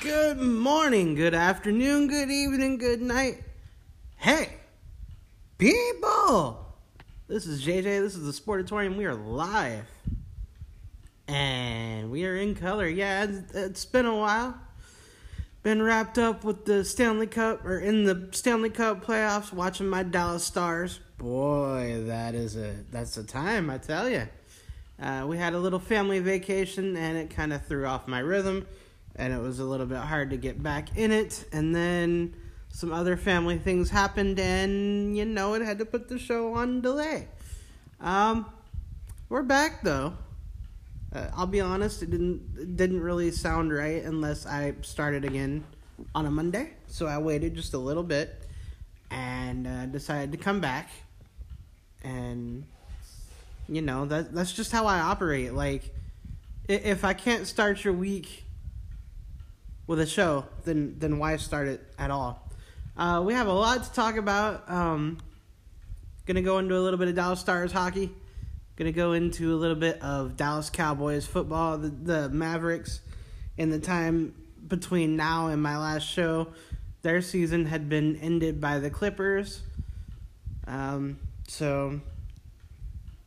Good morning, good afternoon, good evening, good night. Hey, people! This is JJ, this is the Sportatorium. We are live. And we are in color. Yeah, it's, it's been a while. Been wrapped up with the Stanley Cup, or in the Stanley Cup playoffs, watching my Dallas Stars. Boy, that is a that's a time, I tell you. Uh, we had a little family vacation, and it kind of threw off my rhythm and it was a little bit hard to get back in it. And then some other family things happened, and you know, it had to put the show on delay. Um, we're back though. Uh, I'll be honest, it didn't it didn't really sound right unless I started again on a Monday. So I waited just a little bit and uh, decided to come back. And you know that that's just how I operate. Like if I can't start your week with a show, then then why start it at all? Uh, we have a lot to talk about. Um, gonna go into a little bit of Dallas Stars hockey. Gonna go into a little bit of Dallas Cowboys football. The, the Mavericks, in the time between now and my last show, their season had been ended by the Clippers. Um, so,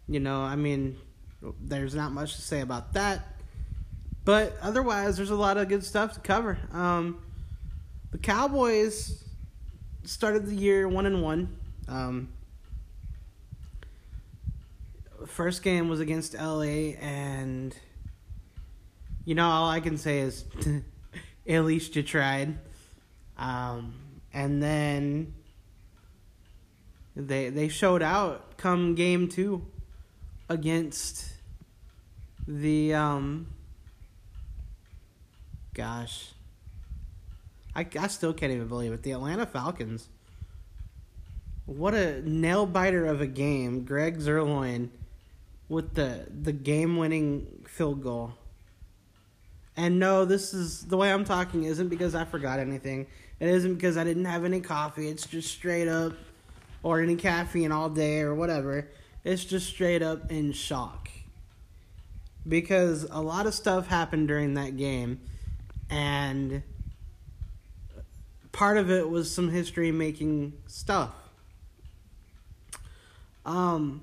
you know, I mean, there's not much to say about that. But otherwise, there's a lot of good stuff to cover. Um, the Cowboys started the year one and one. Um, first game was against LA, and you know all I can say is at least you tried. Um, and then they they showed out come game two against the um, gosh. I, I still can't even believe it. The Atlanta Falcons. What a nail biter of a game. Greg Zuerlein with the the game winning field goal. And no, this is the way I'm talking isn't because I forgot anything. It isn't because I didn't have any coffee. It's just straight up or any caffeine all day or whatever. It's just straight up in shock. Because a lot of stuff happened during that game and part of it was some history making stuff. Um,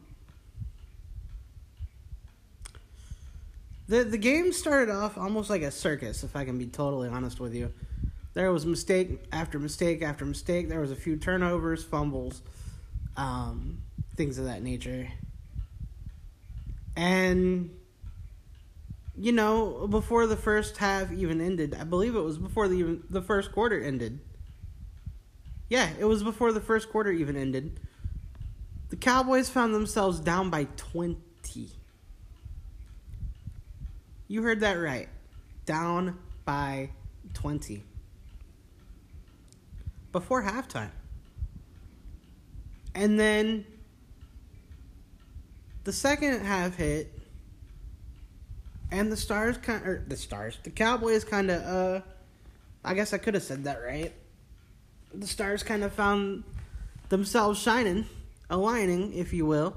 the the game started off almost like a circus, if I can be totally honest with you. There was mistake after mistake after mistake. There was a few turnovers, fumbles, um, things of that nature, and you know, before the first half even ended, I believe it was before the even the first quarter ended. Yeah, it was before the first quarter even ended. The Cowboys found themselves down by 20. You heard that right. Down by 20. Before halftime. And then the second half hit and the Stars kind or the Stars, the Cowboys kind of uh I guess I could have said that right. The Stars kind of found themselves shining, aligning, if you will,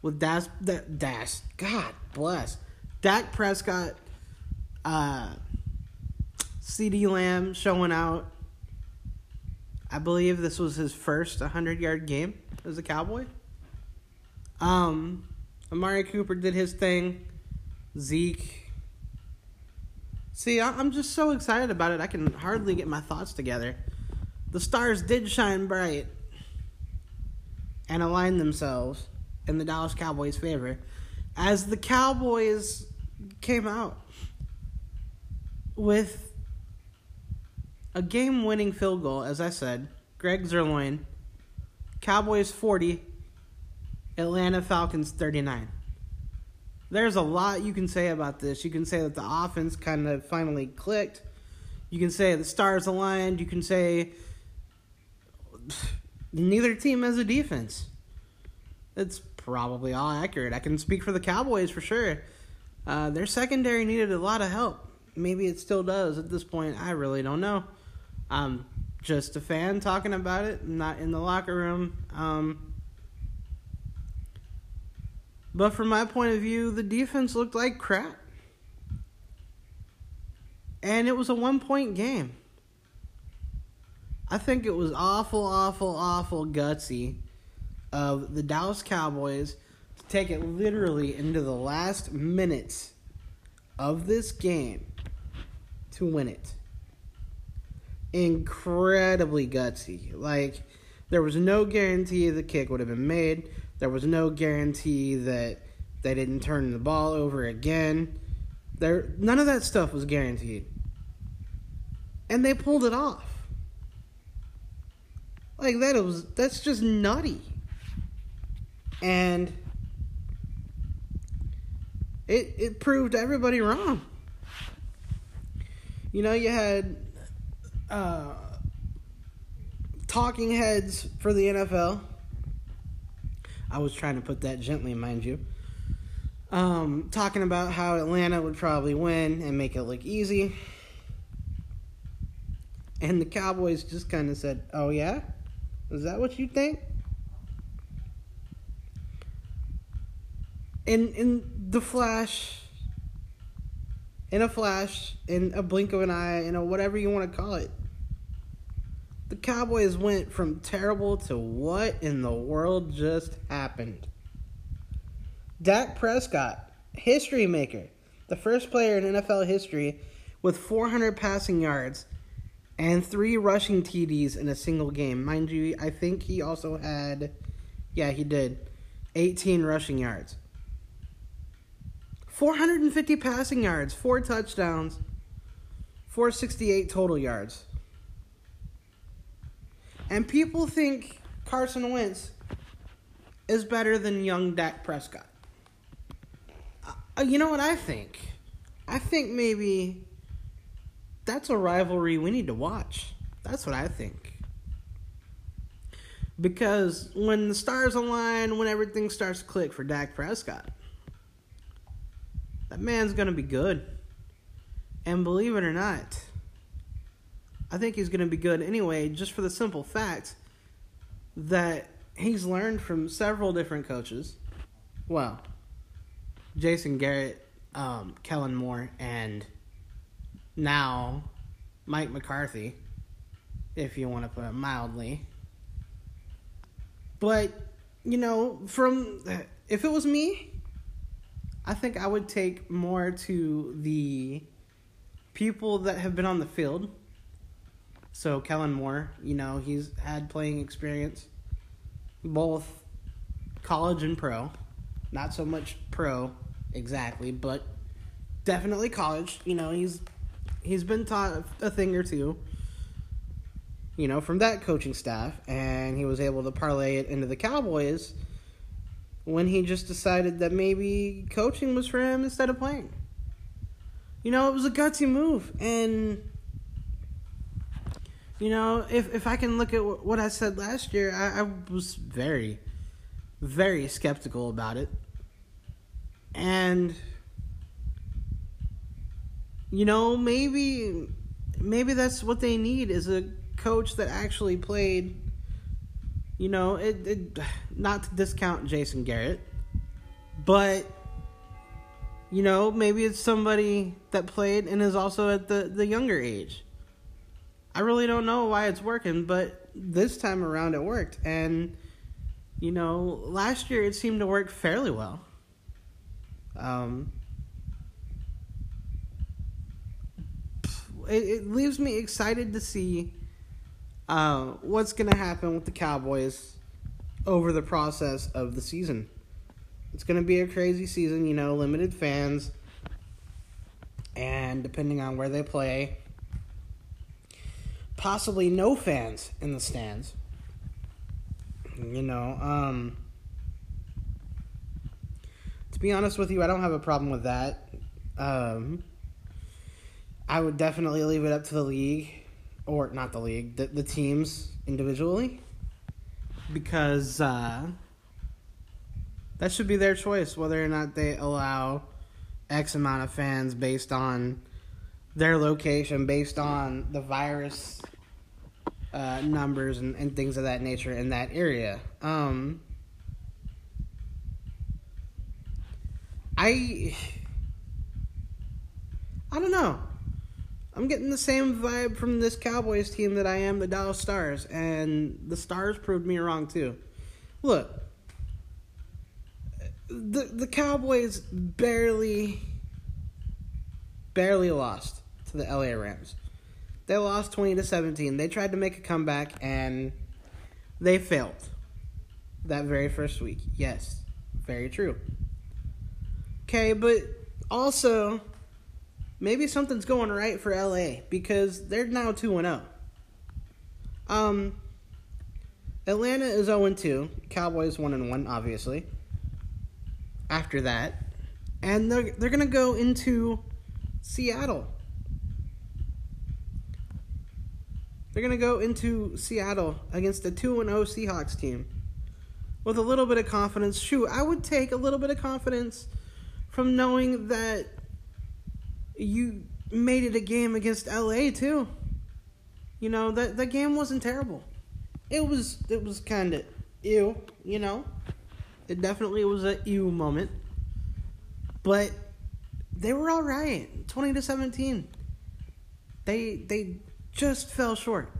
with Das that Das. God bless. Dak Prescott uh CeeDee Lamb showing out. I believe this was his first 100-yard game as a Cowboy. Um Amari Cooper did his thing. Zeke. See, I'm just so excited about it. I can hardly get my thoughts together. The stars did shine bright and align themselves in the Dallas Cowboys' favor as the Cowboys came out with a game winning field goal, as I said. Greg Zuerlein, Cowboys 40, Atlanta Falcons 39 there's a lot you can say about this. You can say that the offense kind of finally clicked. You can say the stars aligned. You can say neither team has a defense. It's probably all accurate. I can speak for the Cowboys for sure. Uh, their secondary needed a lot of help. Maybe it still does at this point. I really don't know. I'm just a fan talking about it, not in the locker room. Um, but from my point of view, the defense looked like crap. And it was a one point game. I think it was awful, awful, awful gutsy of the Dallas Cowboys to take it literally into the last minutes of this game to win it. Incredibly gutsy. Like, there was no guarantee the kick would have been made. There was no guarantee that they didn't turn the ball over again. There, none of that stuff was guaranteed, and they pulled it off. Like that was that's just nutty, and it it proved everybody wrong. You know, you had uh, talking heads for the NFL. I was trying to put that gently, mind you. Um, talking about how Atlanta would probably win and make it look easy. And the Cowboys just kind of said, Oh, yeah? Is that what you think? In, in the flash, in a flash, in a blink of an eye, in a whatever you want to call it, the Cowboys went from terrible to what in the world just happened? Dak Prescott, history maker, the first player in NFL history with 400 passing yards and three rushing TDs in a single game. Mind you, I think he also had, yeah, he did, 18 rushing yards. 450 passing yards, four touchdowns, 468 total yards. And people think Carson Wentz is better than young Dak Prescott. Uh, you know what I think? I think maybe that's a rivalry we need to watch. That's what I think. Because when the stars align, when everything starts to click for Dak Prescott, that man's going to be good. And believe it or not, I think he's going to be good anyway, just for the simple fact that he's learned from several different coaches. Well, Jason Garrett, um, Kellen Moore, and now Mike McCarthy, if you want to put it mildly. But, you know, from if it was me, I think I would take more to the people that have been on the field so Kellen Moore, you know, he's had playing experience, both college and pro. Not so much pro exactly, but definitely college. You know, he's he's been taught a thing or two. You know, from that coaching staff, and he was able to parlay it into the Cowboys when he just decided that maybe coaching was for him instead of playing. You know, it was a gutsy move, and you know, if if I can look at what I said last year, I, I was very, very skeptical about it, and you know, maybe maybe that's what they need is a coach that actually played. You know, it, it not to discount Jason Garrett, but you know, maybe it's somebody that played and is also at the the younger age I really don't know why it's working, but this time around it worked. And, you know, last year it seemed to work fairly well. Um, it, it leaves me excited to see uh, what's going to happen with the Cowboys over the process of the season. It's going to be a crazy season, you know, limited fans. And depending on where they play, possibly no fans in the stands. You know, um, to be honest with you, I don't have a problem with that. Um, I would definitely leave it up to the league, or not the league, the, the teams individually, because uh, that should be their choice whether or not they allow X amount of fans based on their location based on the virus uh, numbers and, and things of that nature in that area. Um, I I don't know. I'm getting the same vibe from this Cowboys team that I am the Dallas Stars, and the Stars proved me wrong too. Look, the the Cowboys barely barely lost to the LA Rams. They lost 20 to 17. They tried to make a comeback and they failed that very first week. Yes, very true. Okay, but also maybe something's going right for LA because they're now 2 and 0. Um Atlanta is 0 2. Cowboys 1 and 1 obviously. After that, and they're they're going to go into Seattle. They're going to go into Seattle against a 2 0 Seahawks team with a little bit of confidence. Shoot, I would take a little bit of confidence from knowing that you made it a game against LA too. You know, that that game wasn't terrible. It was it was kind of ew, you know. It definitely was a ew moment. But they were all right. 20 to 17. They they just fell short.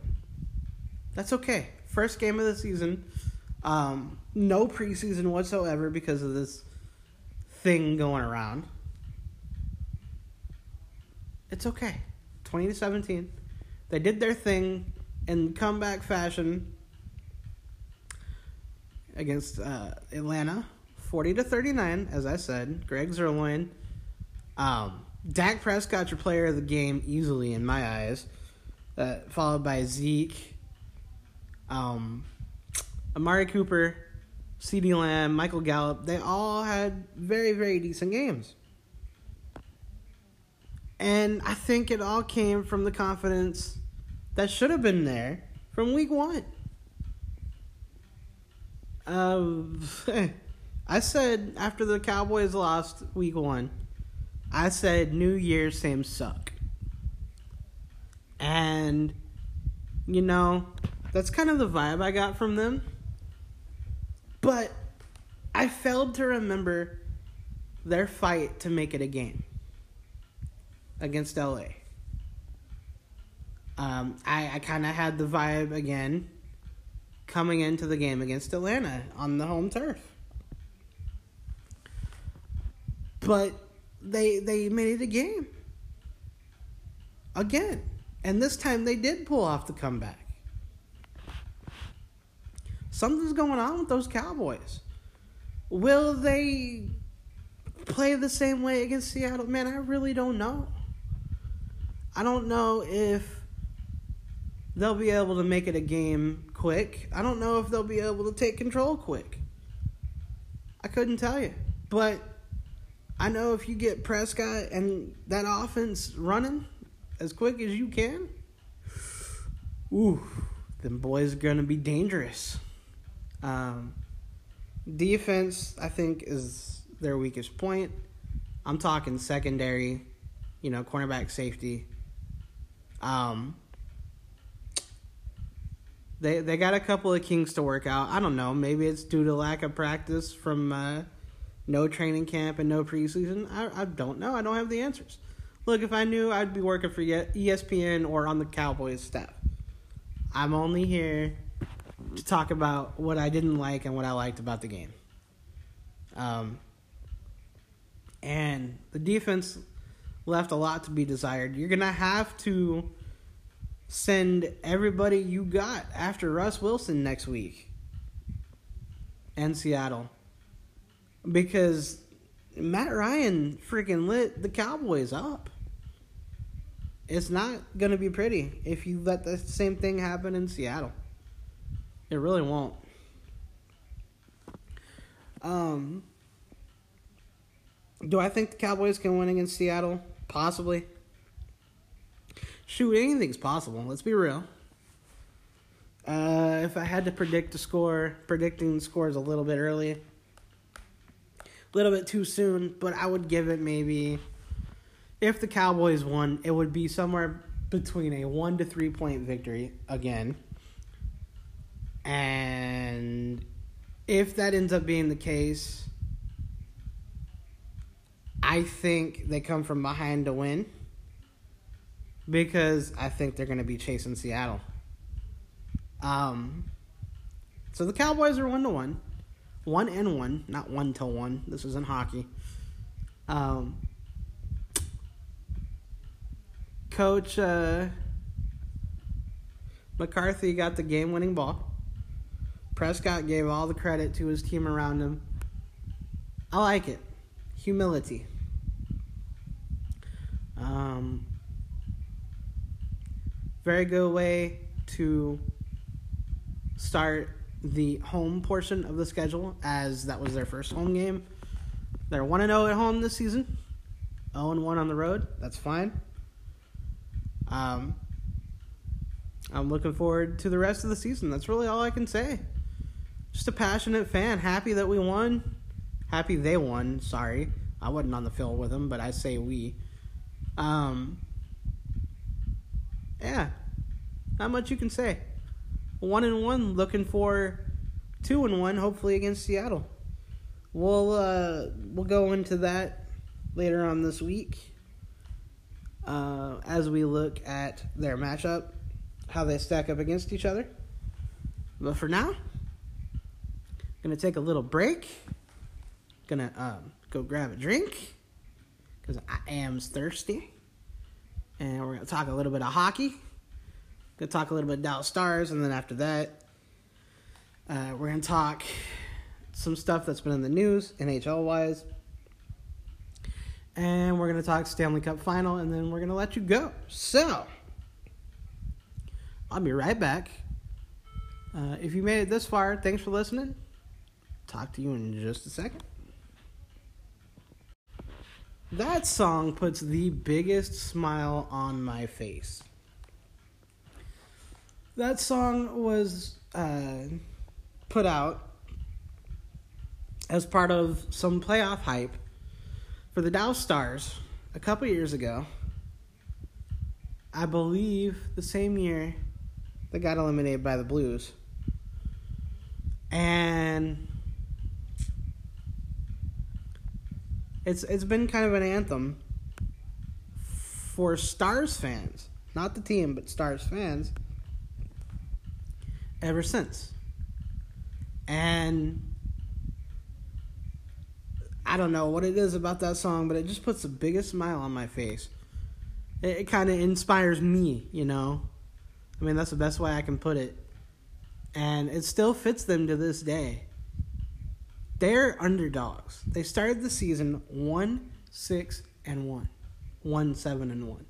That's okay. First game of the season. Um, no preseason whatsoever because of this thing going around. It's okay. 20 to 17. They did their thing in comeback fashion against uh, Atlanta. 40 to 39, as I said. Greg Zuerlein. Um, Dak Prescott, your player of the game, easily in my eyes. Uh, followed by Zeke, um, Amari Cooper, CeeDee Lamb, Michael Gallup. They all had very, very decent games. And I think it all came from the confidence that should have been there from week one. Um, I said after the Cowboys lost week one, I said New Year, same suck. And, you know, that's kind of the vibe I got from them. But I failed to remember their fight to make it a game against LA. Um, I, I kind of had the vibe again coming into the game against Atlanta on the home turf. But they they made it a game. Again. And this time they did pull off the comeback. Something's going on with those Cowboys. Will they play the same way against Seattle? Man, I really don't know. I don't know if they'll be able to make it a game quick. I don't know if they'll be able to take control quick. I couldn't tell you. But I know if you get Prescott and that offense running as quick as you can, ooh, them boys are going to be dangerous. Um, defense, I think, is their weakest point. I'm talking secondary, you know, cornerback safety. Um, they they got a couple of kinks to work out. I don't know. Maybe it's due to lack of practice from uh, no training camp and no preseason. I I don't know. I don't have the answers. Look, if I knew, I'd be working for ESPN or on the Cowboys staff. I'm only here to talk about what I didn't like and what I liked about the game. Um, and the defense left a lot to be desired. You're gonna have to send everybody you got after Russ Wilson next week and Seattle because Matt Ryan freaking lit the Cowboys up. It's not gonna be pretty if you let the same thing happen in Seattle. It really won't. Um, do I think the Cowboys can win against Seattle? Possibly. Shoot, anything's possible. Let's be real. Uh, if I had to predict the score, predicting the score is a little bit early, a little bit too soon, but I would give it maybe. If the Cowboys won, it would be somewhere between a one to three point victory again. And if that ends up being the case, I think they come from behind to win. because I think they're going to be chasing Seattle. Um, so the Cowboys are one to one, one and one, not one to one. This isn't hockey. Um, Coach uh, McCarthy got the game-winning ball. Prescott gave all the credit to his team around him. I like it. Humility. Um, very good way to start the home portion of the schedule, as that was their first home game. They're 1 0 at home this season, 0 1 on the road. That's fine. Um, I'm looking forward to the rest of the season. That's really all I can say. Just a passionate fan, happy that we won. Happy they won. Sorry, I wasn't on the field with them, but I say we. Um, yeah, not much you can say. One and one, looking for two and one, hopefully against Seattle. We'll uh, we'll go into that later on this week uh, as we look at their matchup, how they stack up against each other. But for now, gonna take a little break. Gonna um, go grab a drink because I am thirsty, and we're gonna talk a little bit of hockey. Gonna talk a little bit Dallas Stars, and then after that, uh, we're gonna talk some stuff that's been in the news, NHL wise. And we're going to talk Stanley Cup final, and then we're going to let you go. So, I'll be right back. Uh, if you made it this far, thanks for listening. Talk to you in just a second. That song puts the biggest smile on my face. That song was uh, put out as part of some playoff hype for the Dallas Stars a couple years ago. I believe the same year they got eliminated by the Blues. And it's it's been kind of an anthem for Stars fans, not the team, but Stars fans ever since. And I don't know what it is about that song, but it just puts the biggest smile on my face. It, it kind of inspires me, you know. I mean, that's the best way I can put it. And it still fits them to this day. They're underdogs. They started the season 1 6 and 1. 1 7 and 1.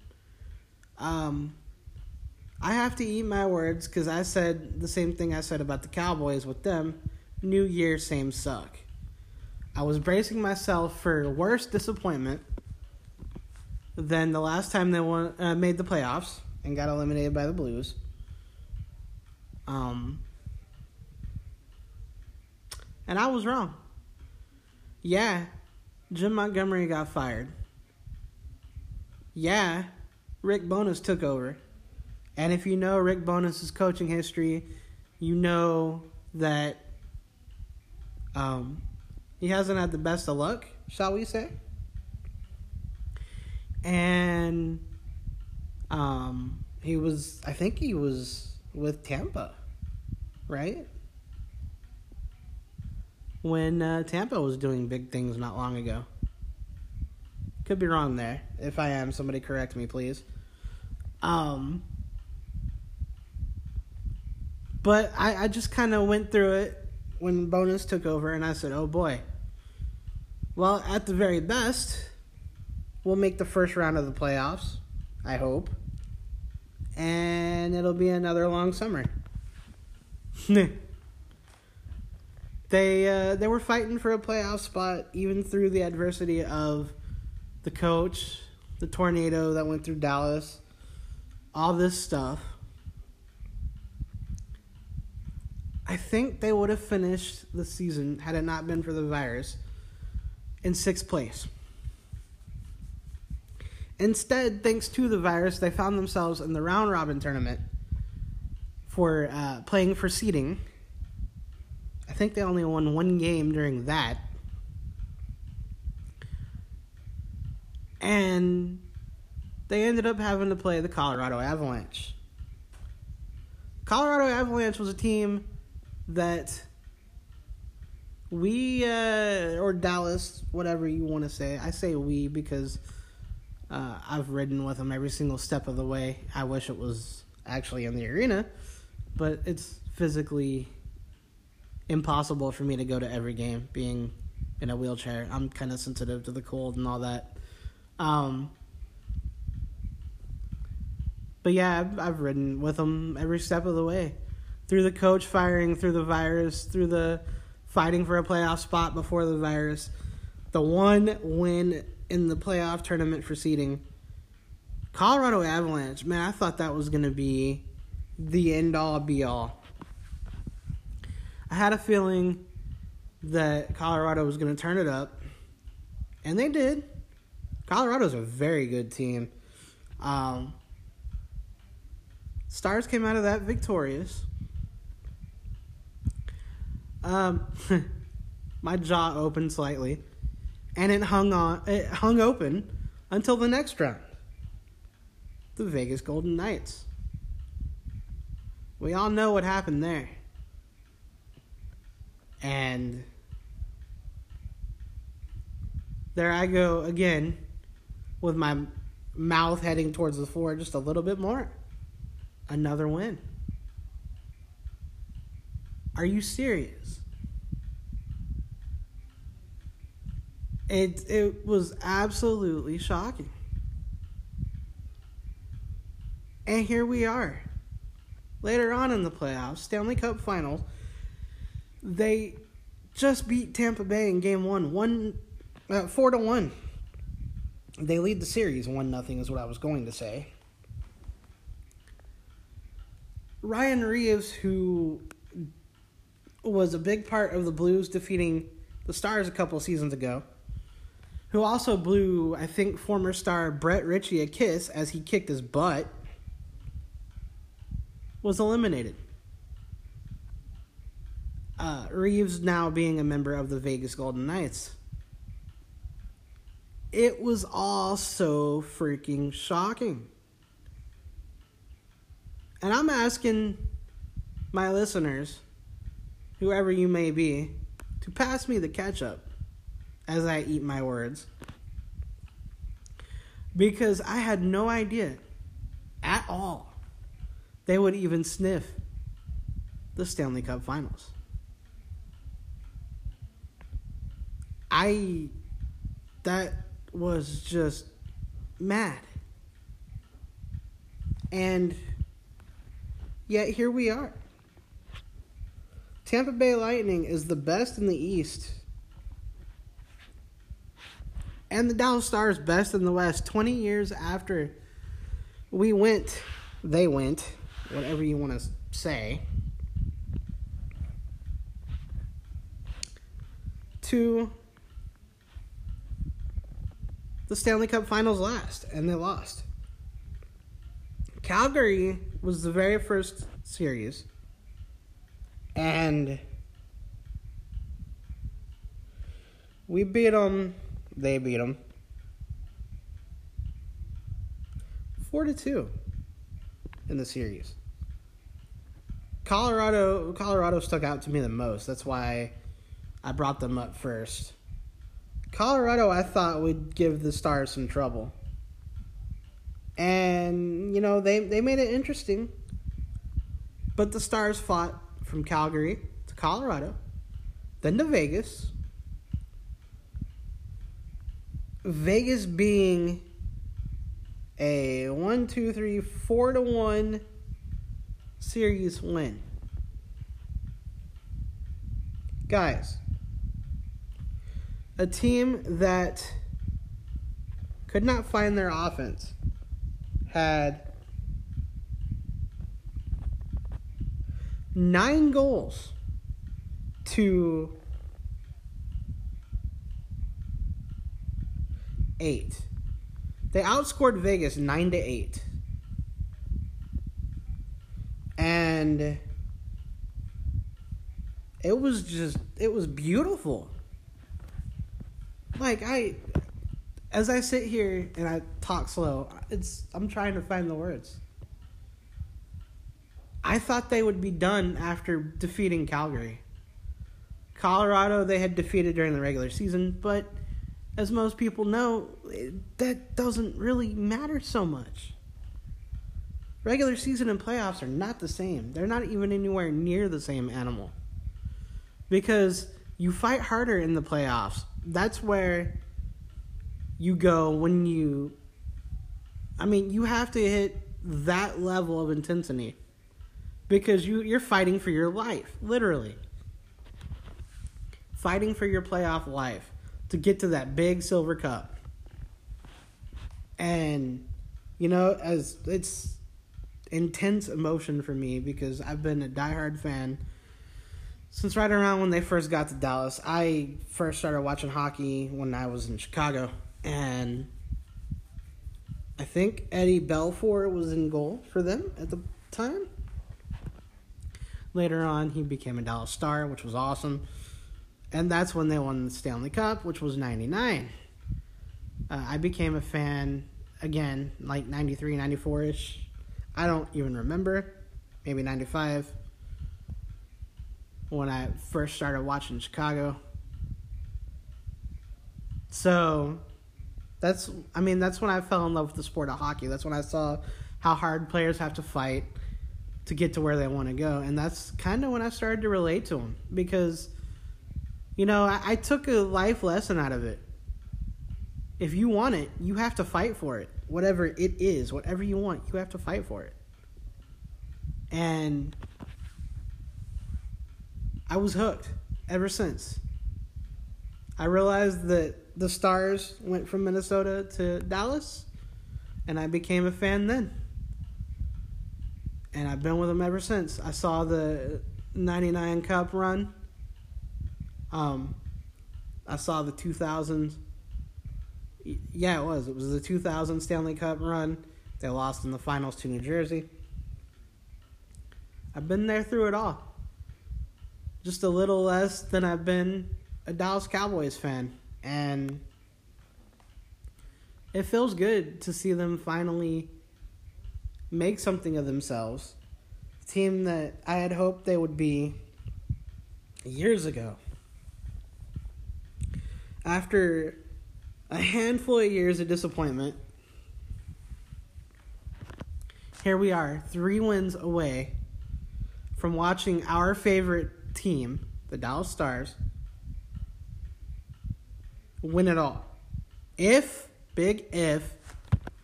Um, I have to eat my words because I said the same thing I said about the Cowboys with them. New year, same suck. I was bracing myself for worse disappointment than the last time they won, uh, made the playoffs and got eliminated by the Blues. Um, and I was wrong. Yeah, Jim Montgomery got fired. Yeah, Rick Bowness took over. And if you know Rick Bowness's coaching history, you know that um, he hasn't had the best of luck, shall we say? And um, he was, I think he was with Tampa, right? When uh, Tampa was doing big things not long ago. Could be wrong there. If I am, somebody correct me, please. Um, but I, I just kind of went through it when Bowness took over, and I said, oh boy well, at the very best, we'll make the first round of the playoffs, I hope. And it'll be another long summer. they uh, they were fighting for a playoff spot even through the adversity of the coach, the tornado that went through Dallas, all this stuff. I think they would have finished the season had it not been for the virus in sixth place. Instead, thanks to the virus, they found themselves in the round robin tournament for uh, playing for seeding. I think they only won one game during that. And they ended up having to play the Colorado Avalanche. Colorado Avalanche was a team that we uh, or Dallas, whatever you want to say. I say we because uh, I've ridden with them every single step of the way. I wish it was actually in the arena, but it's physically impossible for me to go to every game being in a wheelchair. I'm kind of sensitive to the cold and all that. Um, but yeah, I've, I've ridden with them every step of the way. Through the coach firing, through the virus, through the fighting for a playoff spot before the virus. The one win in the playoff tournament for seeding. Colorado Avalanche, man, I thought that was going to be the end all be all. I had a feeling that Colorado was going to turn it up, and they did. Colorado's a very good team. Um, Stars came out of that victorious. Um, my jaw opened slightly, and it hung on. It hung open until the next round. The Vegas Golden Knights. We all know what happened there. And there I go again with my mouth heading towards the floor just a little bit more. Another win. Are you serious? It it was absolutely shocking. And here we are. Later on in the playoffs, Stanley Cup Finals, they just beat Tampa Bay in Game One, one uh, four to one. They lead the series one nothing is what I was going to say. Ryan Reeves, who was a big part of the Blues defeating the Stars a couple seasons ago, who also blew, I think, former star Brett Ritchie a kiss as he kicked his butt, was eliminated. Uh, Reaves now being a member of the Vegas Golden Knights. It was all so freaking shocking. And I'm asking my listeners, whoever you may be, to pass me the ketchup as I eat my words. Because I had no idea at all they would even sniff the Stanley Cup finals. I that was just mad. And yet here we are. Tampa Bay Lightning is the best in the East. And the Dallas Stars best in the West 20 years after we went, they went, whatever you want to say, to the Stanley Cup Finals last, and they lost. Calgary was the very first series, and we beat them. They beat them four to two in the series. Colorado, Colorado stuck out to me the most. That's why I brought them up first. Colorado, I thought would give the Stars some trouble. And, you know, they, they made it interesting. But the Stars fought from Calgary to Colorado, then to Vegas. Vegas being a one, two, three, four to one series win. Guys, a team that could not find their offense had nine goals to eight. They outscored Vegas nine to eight. And it was just it was beautiful like I as I sit here and I talk slow, it's I'm trying to find the words. I thought they would be done after defeating Calgary. Colorado they had defeated during the regular season, but as most people know, that doesn't really matter so much. Regular season and playoffs are not the same. They're not even anywhere near the same animal. Because you fight harder in the playoffs. That's where you go when you I mean, you have to hit that level of intensity because you you're fighting for your life, literally. Fighting for your playoff life to get to that big silver cup. And you know, as it's intense emotion for me because I've been a diehard fan since right around when they first got to Dallas. I first started watching hockey when I was in Chicago and I think Eddie Belfour was in goal for them at the time. Later on, he became a Dallas Star, which was awesome. And that's when they won the Stanley Cup, which was 99. Uh, I became a fan again, like 93, 94 ish. I don't even remember. Maybe 95. When I first started watching Chicago. So that's I mean that's when I fell in love with the sport of hockey. That's when I saw how hard players have to fight to get to where they want to go, and that's kind of when I started to relate to them because you know I, I took a life lesson out of it. If you want it, you have to fight for it. Whatever it is, whatever you want, you have to fight for it. And I was hooked ever since. I realized that the Stars went from Minnesota to Dallas, and I became a fan then. And I've been with them ever since. I saw the 99 Cup run. Um, I saw the 2000. Yeah, it was. It was the 2000 Stanley Cup run. They lost in the finals to New Jersey. I've been there through it all. Just a little less than I've been a Dallas Cowboys fan and it feels good to see them finally make something of themselves. A team that I had hoped they would be years ago. After a handful of years of disappointment, here we are, three wins away from watching our favorite team, the Dallas Stars, win it all. If, big if,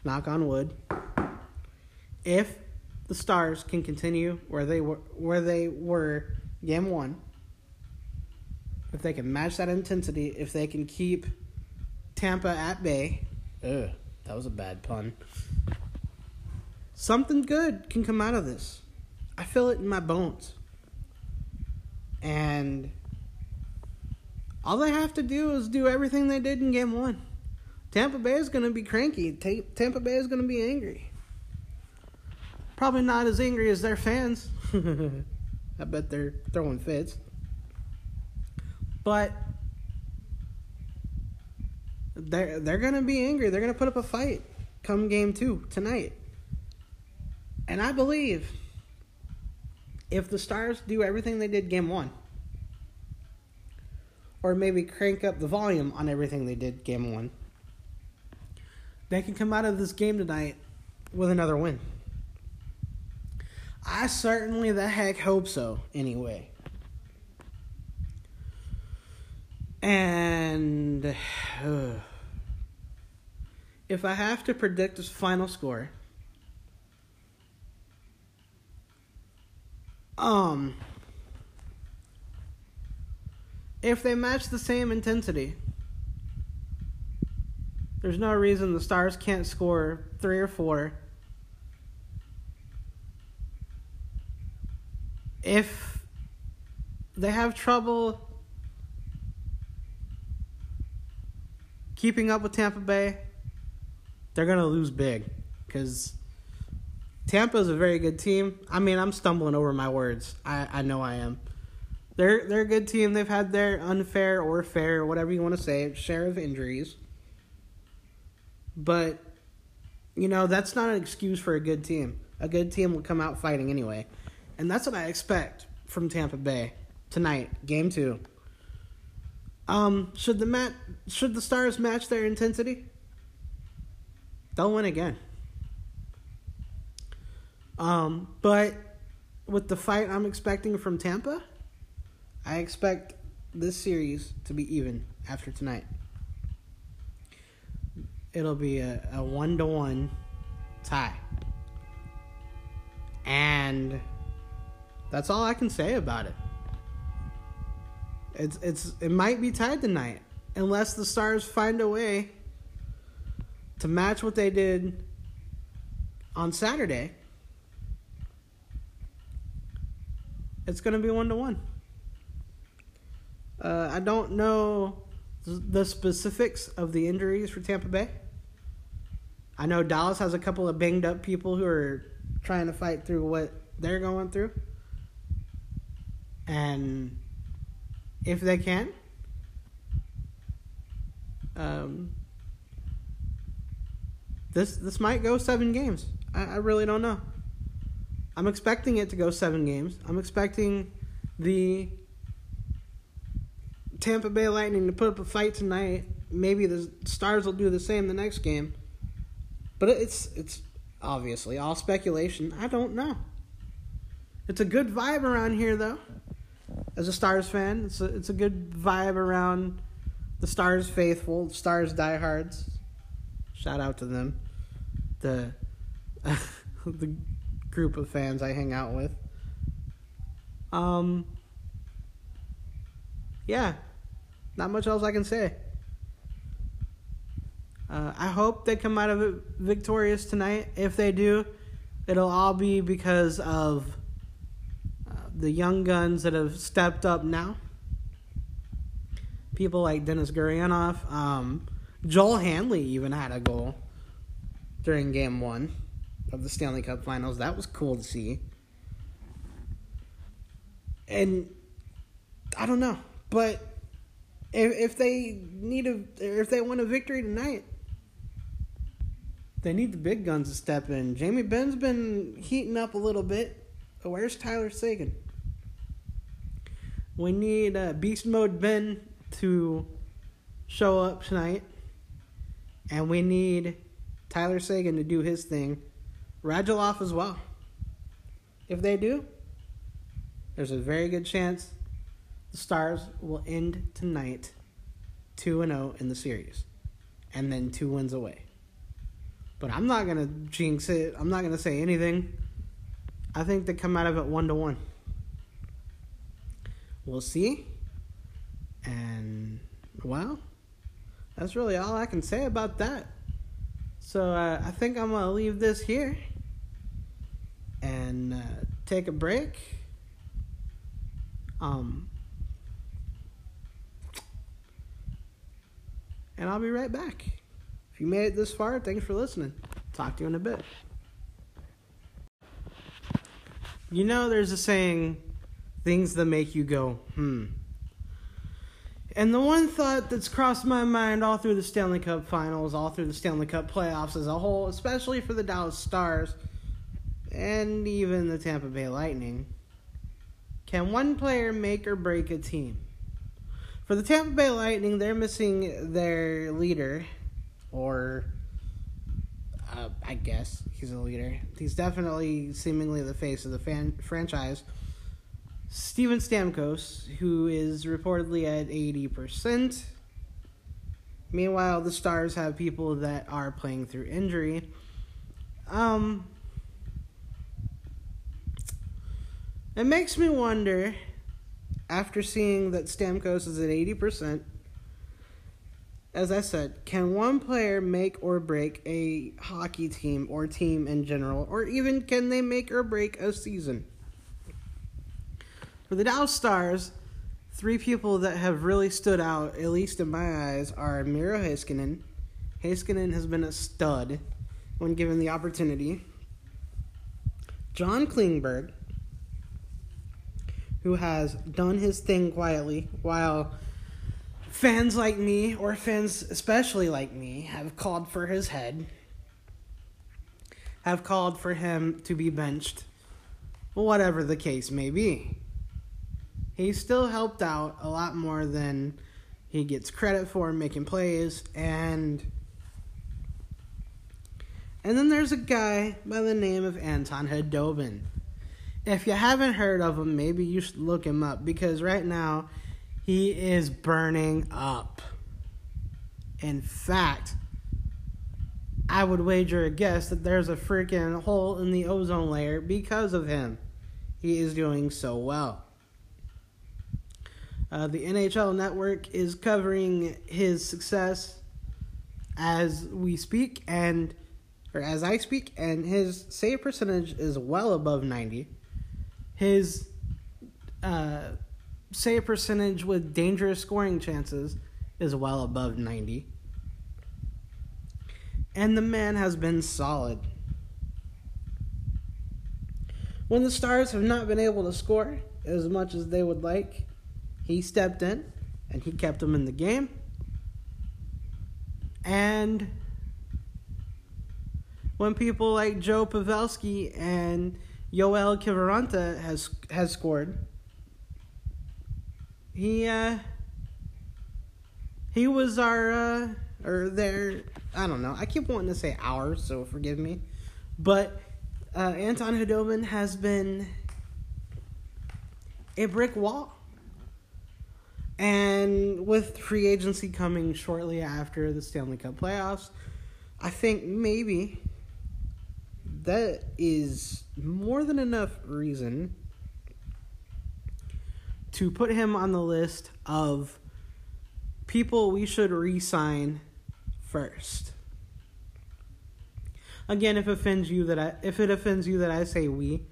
knock on wood, if the Stars can continue where they were where they were game one, if they can match that intensity, if they can keep Tampa at bay, ugh, that was a bad pun. Something good can come out of this. I feel it in my bones. And all they have to do is do everything they did in game one. Tampa Bay is going to be cranky. Tampa Bay is going to be angry. Probably not as angry as their fans. I bet they're throwing fits. But they're they're gonna be angry. They're gonna put up a fight come game two tonight. And I believe if the Stars do everything they did game one, or maybe crank up the volume on everything they did game one, they can come out of this game tonight with another win. I certainly the heck hope so, anyway. And uh, if I have to predict this final score, um, if they match the same intensity, there's no reason the Stars can't score three or four. If they have trouble keeping up with Tampa Bay, they're going to lose big because Tampa is a very good team. I mean, I'm stumbling over my words. I, I know I am. They're they're a good team. They've had their unfair or fair, whatever you want to say, share of injuries. But, you know, that's not an excuse for a good team. A good team will come out fighting anyway. And that's what I expect from Tampa Bay tonight, game two. Um, should the mat should the stars match their intensity? They'll win again. Um, but with the fight I'm expecting from Tampa, I expect this series to be even after tonight. It'll be a, a one to one tie. And that's all I can say about it. It's it's it might be tied tonight unless the Stars find a way to match what they did on Saturday. It's going to be one to one. I don't know the specifics of the injuries for Tampa Bay. I know Dallas has a couple of banged up people who are trying to fight through what they're going through. And if they can, um, this this might go seven games. I, I really don't know. I'm expecting it to go seven games. I'm expecting the Tampa Bay Lightning to put up a fight tonight. Maybe the Stars will do the same the next game. But it's it's obviously all speculation. I don't know. It's a good vibe around here though. As a Stars fan, it's a, it's a good vibe around the Stars faithful, Stars diehards. Shout out to them. The the group of fans I hang out with. Um yeah, not much else I can say. Uh, I hope they come out of it victorious tonight. If they do, it'll all be because of the young guns that have stepped up now. People like Denis Gurianov. Um, Joel Hanley even had a goal during game one of the Stanley Cup finals. That was cool to see. And I don't know. But if if they need a if they want a victory tonight, they need the big guns to step in. Jamie Benn's been heating up a little bit. Where's Tyler Seguin? We need uh, Beast Mode Benn to show up tonight, and we need Tyler Seguin to do his thing. Radulov as well. If they do, there's a very good chance the Stars will end tonight 2 and 0 in the series and then two wins away. But I'm not going to jinx it. I'm not going to say anything. I think they come out of it 1 to 1. We'll see. And well, that's really all I can say about that. So uh, I think I'm to leave this here and uh, take a break. Um, and I'll be right back. If you made it this far, thanks for listening. Talk to you in a bit. You know, there's a saying, things that make you go, hmm. And the one thought that's crossed my mind all through the Stanley Cup finals, all through the Stanley Cup playoffs as a whole, especially for the Dallas Stars and even the Tampa Bay Lightning, can one player make or break a team? For the Tampa Bay Lightning, they're missing their leader, or uh, I guess he's a leader. He's definitely seemingly the face of the fan- franchise. Steven Stamkos, who is reportedly at 80%. Meanwhile, the Stars have people that are playing through injury. Um, it makes me wonder after seeing that Stamkos is at 80%, as I said, can one player make or break a hockey team or team in general, or even can they make or break a season? For the Dallas Stars, three people that have really stood out, at least in my eyes, are Miro Heiskanen. Heiskanen has been a stud when given the opportunity. John Klingberg, who has done his thing quietly while fans like me, or fans especially like me, have called for his head, have called for him to be benched, whatever the case may be. He still helped out a lot more than he gets credit for making plays and and then there's a guy by the name of Anton Khudobin. If you haven't heard of him, maybe you should look him up because right now he is burning up. In fact, I would wager a guess that there's a freaking hole in the ozone layer because of him. He is doing so well. Uh, the NHL Network is covering his success as we speak, and or as I speak, and his save percentage is well above ninety. His uh, save percentage with dangerous scoring chances is well above ninety, and the man has been solid. When the Stars have not been able to score as much as they would like, he stepped in and he kept them in the game. And when people like Joe Pavelski and Yoel Kiviranta has has scored, he uh, he was our uh, or their I don't know. I keep wanting to say ours, so forgive me, but uh, Anton Khudobin has been a brick wall and with free agency coming shortly after the Stanley Cup playoffs, I think maybe that is more than enough reason to put him on the list of people we should re-sign first. Again, if it offends you that I if it offends you that I say we,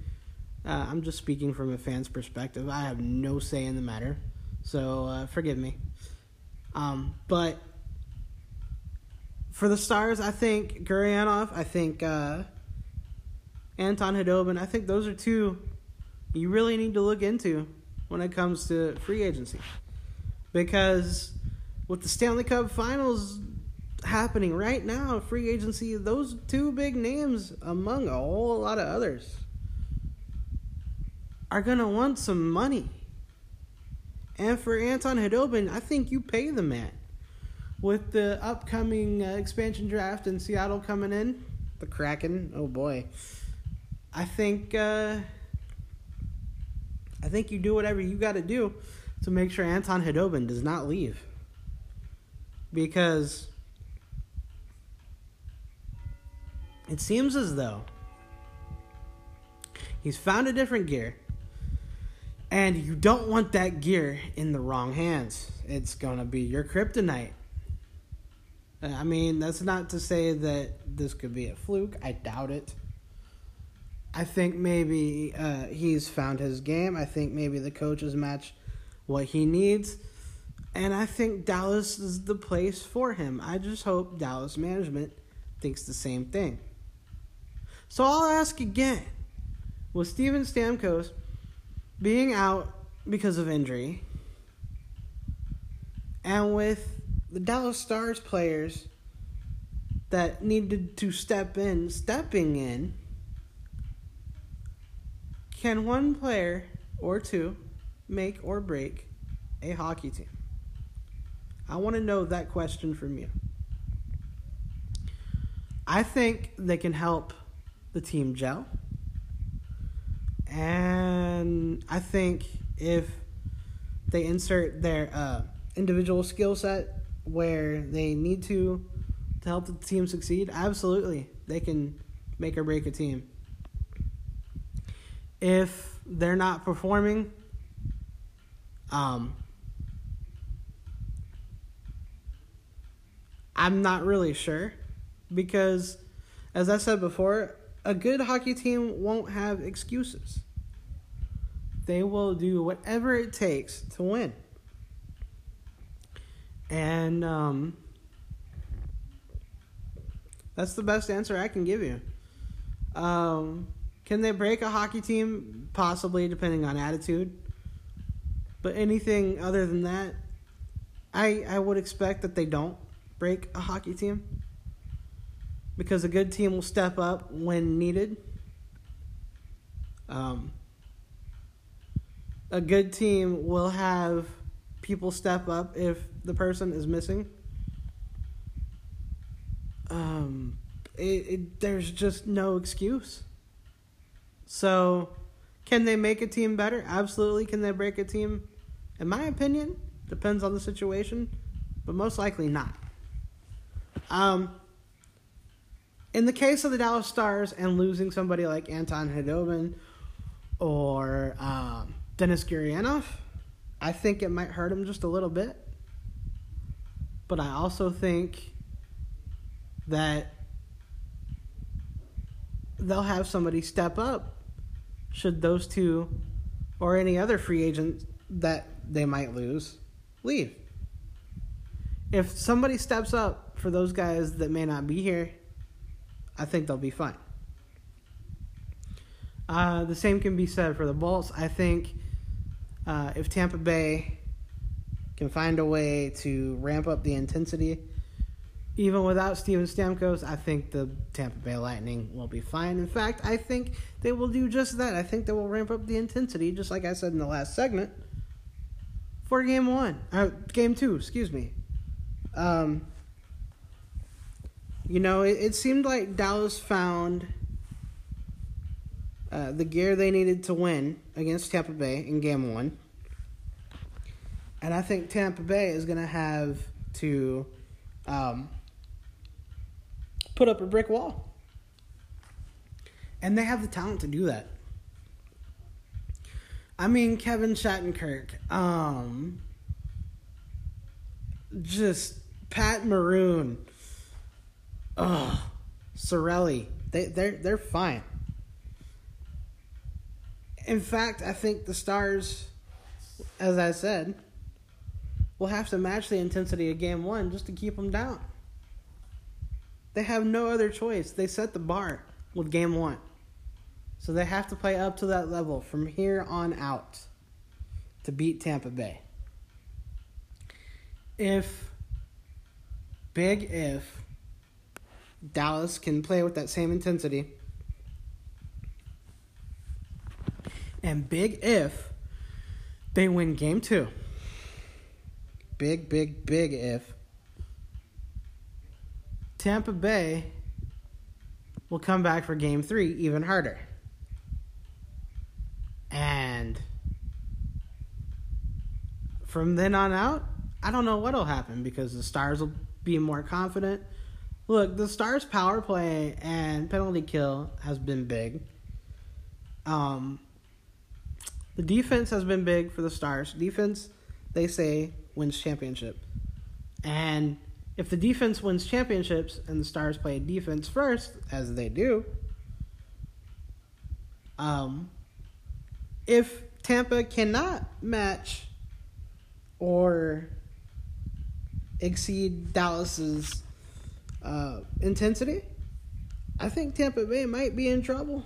uh, I'm just speaking from a fan's perspective. I have no say in the matter. So uh, forgive me. Um, but for the Stars, I think Gurianov, I think uh, Anton Khudobin, I think those are two you really need to look into when it comes to free agency. Because with the Stanley Cup finals happening right now, free agency, those two big names, among a whole lot of others, are going to want some money. And for Anton Khudobin, I think you pay the man. With the upcoming uh, expansion draft in Seattle coming in, the Kraken, oh boy. I think uh, I think you do whatever you got to do to make sure Anton Khudobin does not leave. Because it seems as though he's found a different gear and you don't want that gear in the wrong hands. It's going to be your kryptonite. I mean, that's not to say that this could be a fluke. I doubt it. I think maybe uh, he's found his game. I think maybe the coaches match what he needs. And I think Dallas is the place for him. I just hope Dallas management thinks the same thing. So I'll ask again Will Steven Stamkos being out because of injury, and with the Dallas Stars players that needed to step in, stepping in, can one player or two make or break a hockey team? I want to know that question from you. I think they can help the team gel. And I think if they insert their uh, individual skill set where they need to to help the team succeed, absolutely they can make or break a team. If they're not performing, um, I'm not really sure because, as I said before, a good hockey team won't have excuses. They will do whatever it takes to win. And um, that's the best answer I can give you. Um, can they break a hockey team? Possibly, depending on attitude. But anything other than that, I I would expect that they don't break a hockey team because a good team will step up when needed. Um, a good team will have people step up if the person is missing. Um, it, it, there's just no excuse. So, can they make a team better? Absolutely. Can they break a team? In my opinion, depends on the situation, but most likely not. Um, in the case of the Dallas Stars and losing somebody like Anton Khudobin or um, Denis Gurianov, I think it might hurt him just a little bit. But I also think that they'll have somebody step up should those two or any other free agent that they might lose leave. If somebody steps up for those guys that may not be here, I think they'll be fine. Uh, the same can be said for the Bolts. I think uh, if Tampa Bay can find a way to ramp up the intensity, even without Steven Stamkos, I think the Tampa Bay Lightning will be fine. In fact, I think they will do just that. I think they will ramp up the intensity, just like I said in the last segment, for game one, uh, game two, excuse me. Um, you know, it, it seemed like Dallas found uh, the gear they needed to win against Tampa Bay in game one. And I think Tampa Bay is going to have to um, put up a brick wall. And they have the talent to do that. I mean, Kevin Shattenkirk, um, just Pat Maroon, oh, Cirelli, they they're they're fine. In fact, I think the Stars, as I said, will have to match the intensity of Game One just to keep them down. They have no other choice. They set the bar with Game One, so they have to play up to that level from here on out to beat Tampa Bay. If big if Dallas can play with that same intensity And big if they win game two. Big, big, big if. Tampa Bay will come back for game three even harder. And from then on out, I don't know what'll happen because the Stars will be more confident. Look, the Stars' power play and penalty kill has been big. Um, the defense has been big for the Stars. Defense, they say, wins championship. And if the defense wins championships and the Stars play defense first, as they do, um, if Tampa cannot match or exceed Dallas's uh, intensity, I think Tampa Bay might be in trouble.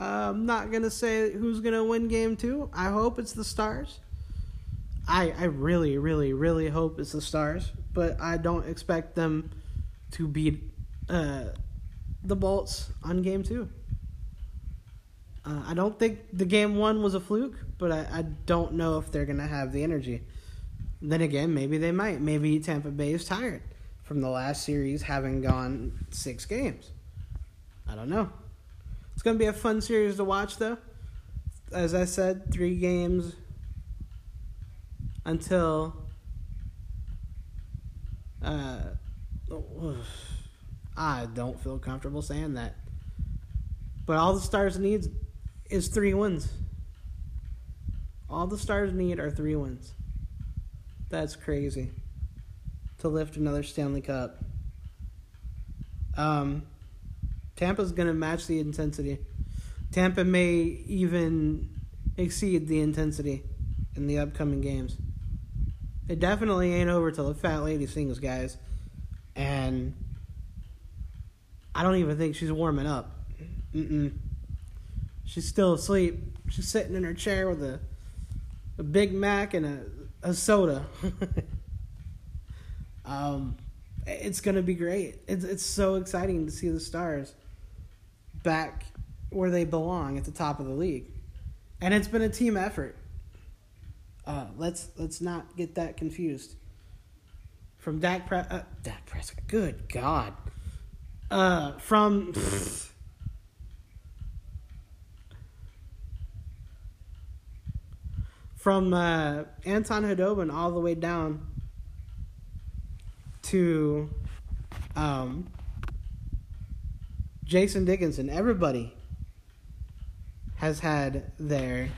I'm not gonna say who's gonna win game two. I hope it's the Stars. I I really really really hope it's the Stars, but I don't expect them to beat uh, the Bolts on game two. Uh, I don't think the game one was a fluke, but I, I don't know if they're gonna have the energy. Then again, maybe they might. Maybe Tampa Bay is tired from the last series having gone six games. I don't know. It's going to be a fun series to watch, though. As I said, three games until. Uh, I don't feel comfortable saying that. But all the Stars need is three wins. All the Stars need are three wins. That's crazy. To lift another Stanley Cup. Um, Tampa's going to match the intensity. Tampa may even exceed the intensity in the upcoming games. It definitely ain't over till the fat lady sings, guys. And I don't even think she's warming up. Mm-mm. She's still asleep. She's sitting in her chair with a, a Big Mac and a a soda. um, it's gonna be great. It's it's so exciting to see the Stars back where they belong at the top of the league, and it's been a team effort. Uh, let's let's not get that confused. From Dak Pre- uh, Dak Prescott, good God, uh, from. from uh, Anton Khudobin all the way down to um, Jason Dickinson. Everybody has had their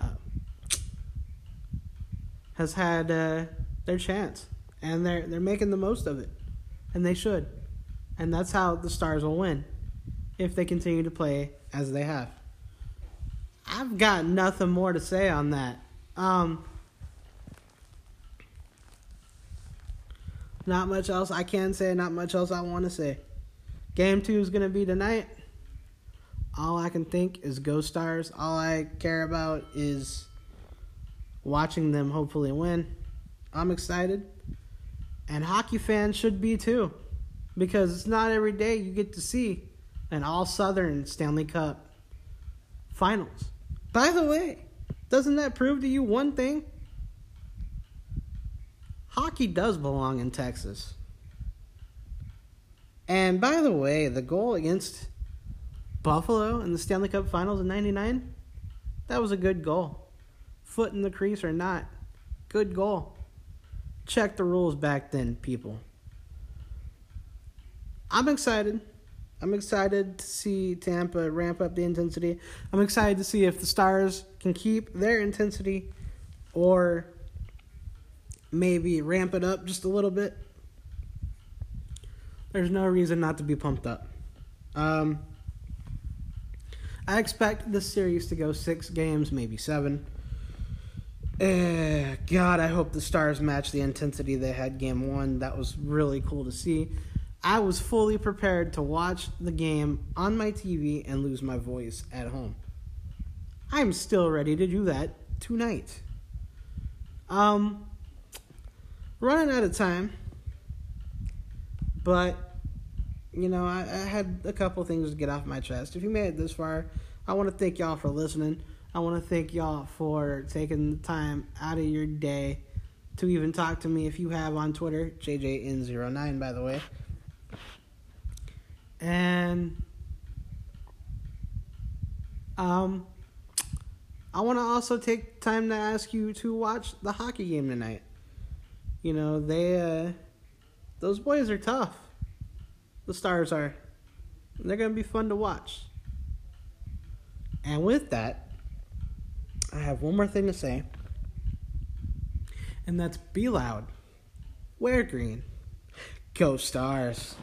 uh, has had uh, their chance, and they're they're making the most of it, and they should, and that's how the Stars will win if they continue to play as they have. I've got nothing more to say on that. Um, not much else I can say, not much else I want to say. Game two is going to be tonight. All I can think is Go Stars. All I care about is watching them hopefully win. I'm excited. And hockey fans should be too. Because it's not every day you get to see an all Southern Stanley Cup finals. By the way, doesn't that prove to you one thing? Hockey does belong in Texas. And by the way, the goal against Buffalo in the Stanley Cup Finals in 99, that was a good goal. Foot in the crease or not, good goal. Check the rules back then, people. I'm excited. I'm excited to see Tampa ramp up the intensity. I'm excited to see if the Stars can keep their intensity or maybe ramp it up just a little bit. There's no reason not to be pumped up. Um, I expect this series to go six games, maybe seven. Uh, God, I hope the Stars match the intensity they had game one. That was really cool to see. I was fully prepared to watch the game on my TV and lose my voice at home. I'm still ready to do that tonight. Um, running out of time, but you know, I, I had a couple things to get off my chest. If you made it this far, I want to thank y'all for listening. I want to thank y'all for taking the time out of your day to even talk to me if you have on Twitter, JJN09, by the way. And um, I want to also take time to ask you to watch the hockey game tonight. You know, they uh, those boys are tough. The Stars are. They're going to be fun to watch. And with that, I have one more thing to say. And that's be loud. Wear green. Go Stars.